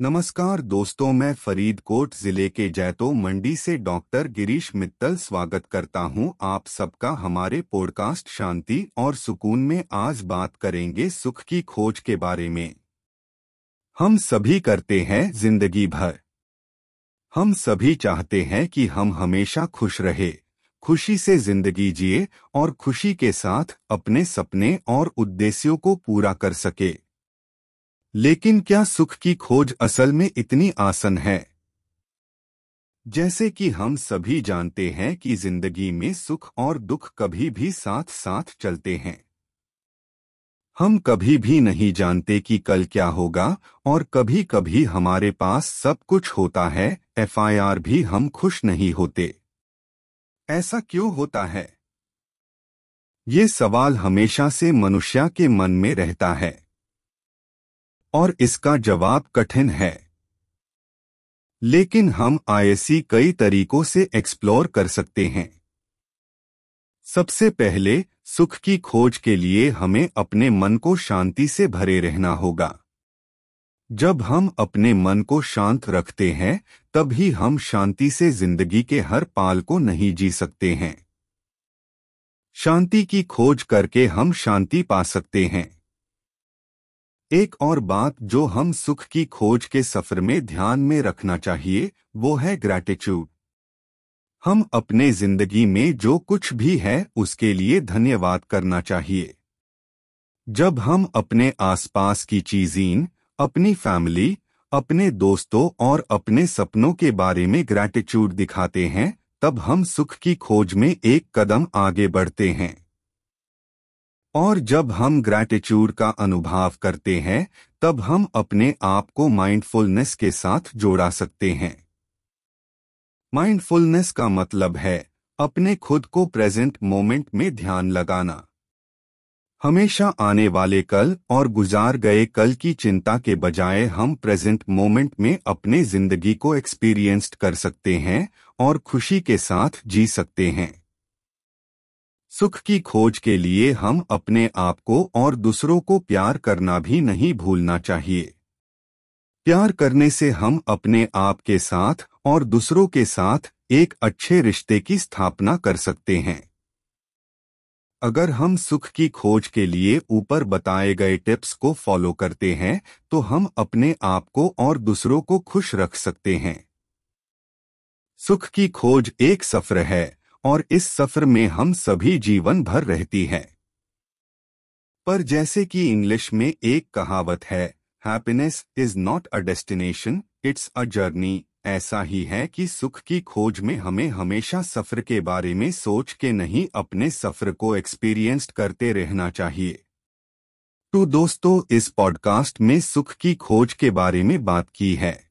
नमस्कार दोस्तों, मैं फरीदकोट ज़िले के जैतो मंडी से डॉक्टर गिरीश मित्तल स्वागत करता हूँ। आप सबका हमारे पॉडकास्ट शांति और सुकून में आज बात करेंगे सुख की खोज के बारे में। हम सभी करते हैं ज़िंदगी भर। हम सभी चाहते हैं कि हम हमेशा खुश रहे, खुशी से ज़िंदगी जिए और खुशी के साथ अपने सपने और उद्देश्यों को पूरा कर सके। लेकिन क्या सुख की खोज असल में इतनी आसन है? जैसे कि हम सभी जानते हैं कि ज़िंदगी में सुख और दुख कभी भी साथ साथ चलते हैं। हम कभी भी नहीं जानते कि कल क्या होगा और कभी कभी हमारे पास सब कुछ होता है, एफआईआर भी हम खुश नहीं होते। ऐसा क्यों होता है? ये सवाल हमेशा से मनुष्य के मन में रहता है। और इसका जवाब कठिन है। लेकिन हम आईएससी कई तरीकों से एक्सप्लोर कर सकते हैं। सबसे पहले, सुख की खोज के लिए हमें अपने मन को शांति से भरे रहना होगा। जब हम अपने मन को शांत रखते हैं, तभी हम शांति से ज़िंदगी के हर पाल को नहीं जी सकते हैं। शांति की खोज करके हम शांति पा सकते हैं। एक और बात जो हम सुख की खोज के सफ़र में ध्यान में रखना चाहिए, वो है ग्रैटिट्यूड हम अपने ज़िंदगी में जो कुछ भी है, उसके लिए धन्यवाद करना चाहिए। जब हम अपने आसपास की चीज़ें अपनी फैमिली अपने दोस्तों और अपने सपनों के बारे में ग्रैटिट्यूड दिखाते हैं, तब हम सुख की खोज में एक कदम आगे बढ़ते हैं। और जब हम ग्रैटिट्यूड का अनुभव करते हैं, तब हम अपने आप को माइंडफुलनेस के साथ जोड़ा सकते हैं। माइंडफुलनेस का मतलब है, अपने खुद को प्रेजेंट मोमेंट में ध्यान लगाना। हमेशा आने वाले कल और गुजार गए कल की चिंता के बजाय हम प्रेजेंट मोमेंट में अपने ज़िंदगी को एक्सपीरियंस्ड कर सकते हैं और खुशी के साथ जी सकते हैं। सुख की खोज के लिए हम अपने आप को और दूसरों को प्यार करना भी नहीं भूलना चाहिए। प्यार करने से हम अपने आप के साथ और दूसरों के साथ एक अच्छे रिश्ते की स्थापना कर सकते हैं। अगर हम सुख की खोज के लिए ऊपर बताए गए टिप्स को फॉलो करते हैं तो हम अपने आप को और दूसरों को खुश रख सकते हैं। सुख की खोज एक सफ़र है। और इस सफ़र में हम सभी जीवन भर रहती है। पर जैसे कि इंग्लिश में एक कहावत है happiness is not a destination it's a journey ऐसा ही है कि सुख की खोज में हमें हमेशा सफ़र के बारे में सोच के नहीं अपने सफ़र को एक्सपीरियंस्ड करते रहना चाहिए। तो दोस्तों, इस पॉडकास्ट में सुख की खोज के बारे में बात की है।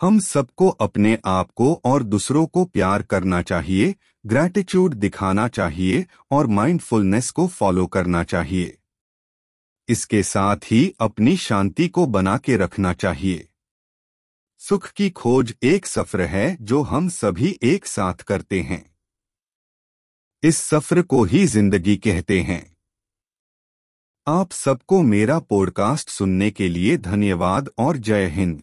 हम सबको अपने आप को और दूसरों को प्यार करना चाहिए ग्रैटिट्यूड दिखाना चाहिए और माइंडफुलनेस को फॉलो करना चाहिए। इसके साथ ही अपनी शांति को बना के रखना चाहिए। सुख की खोज एक सफ़र है जो हम सभी एक साथ करते हैं। इस सफ़र को ही ज़िंदगी कहते हैं। आप सबको मेरा पॉडकास्ट सुनने के लिए धन्यवाद और जय हिंद।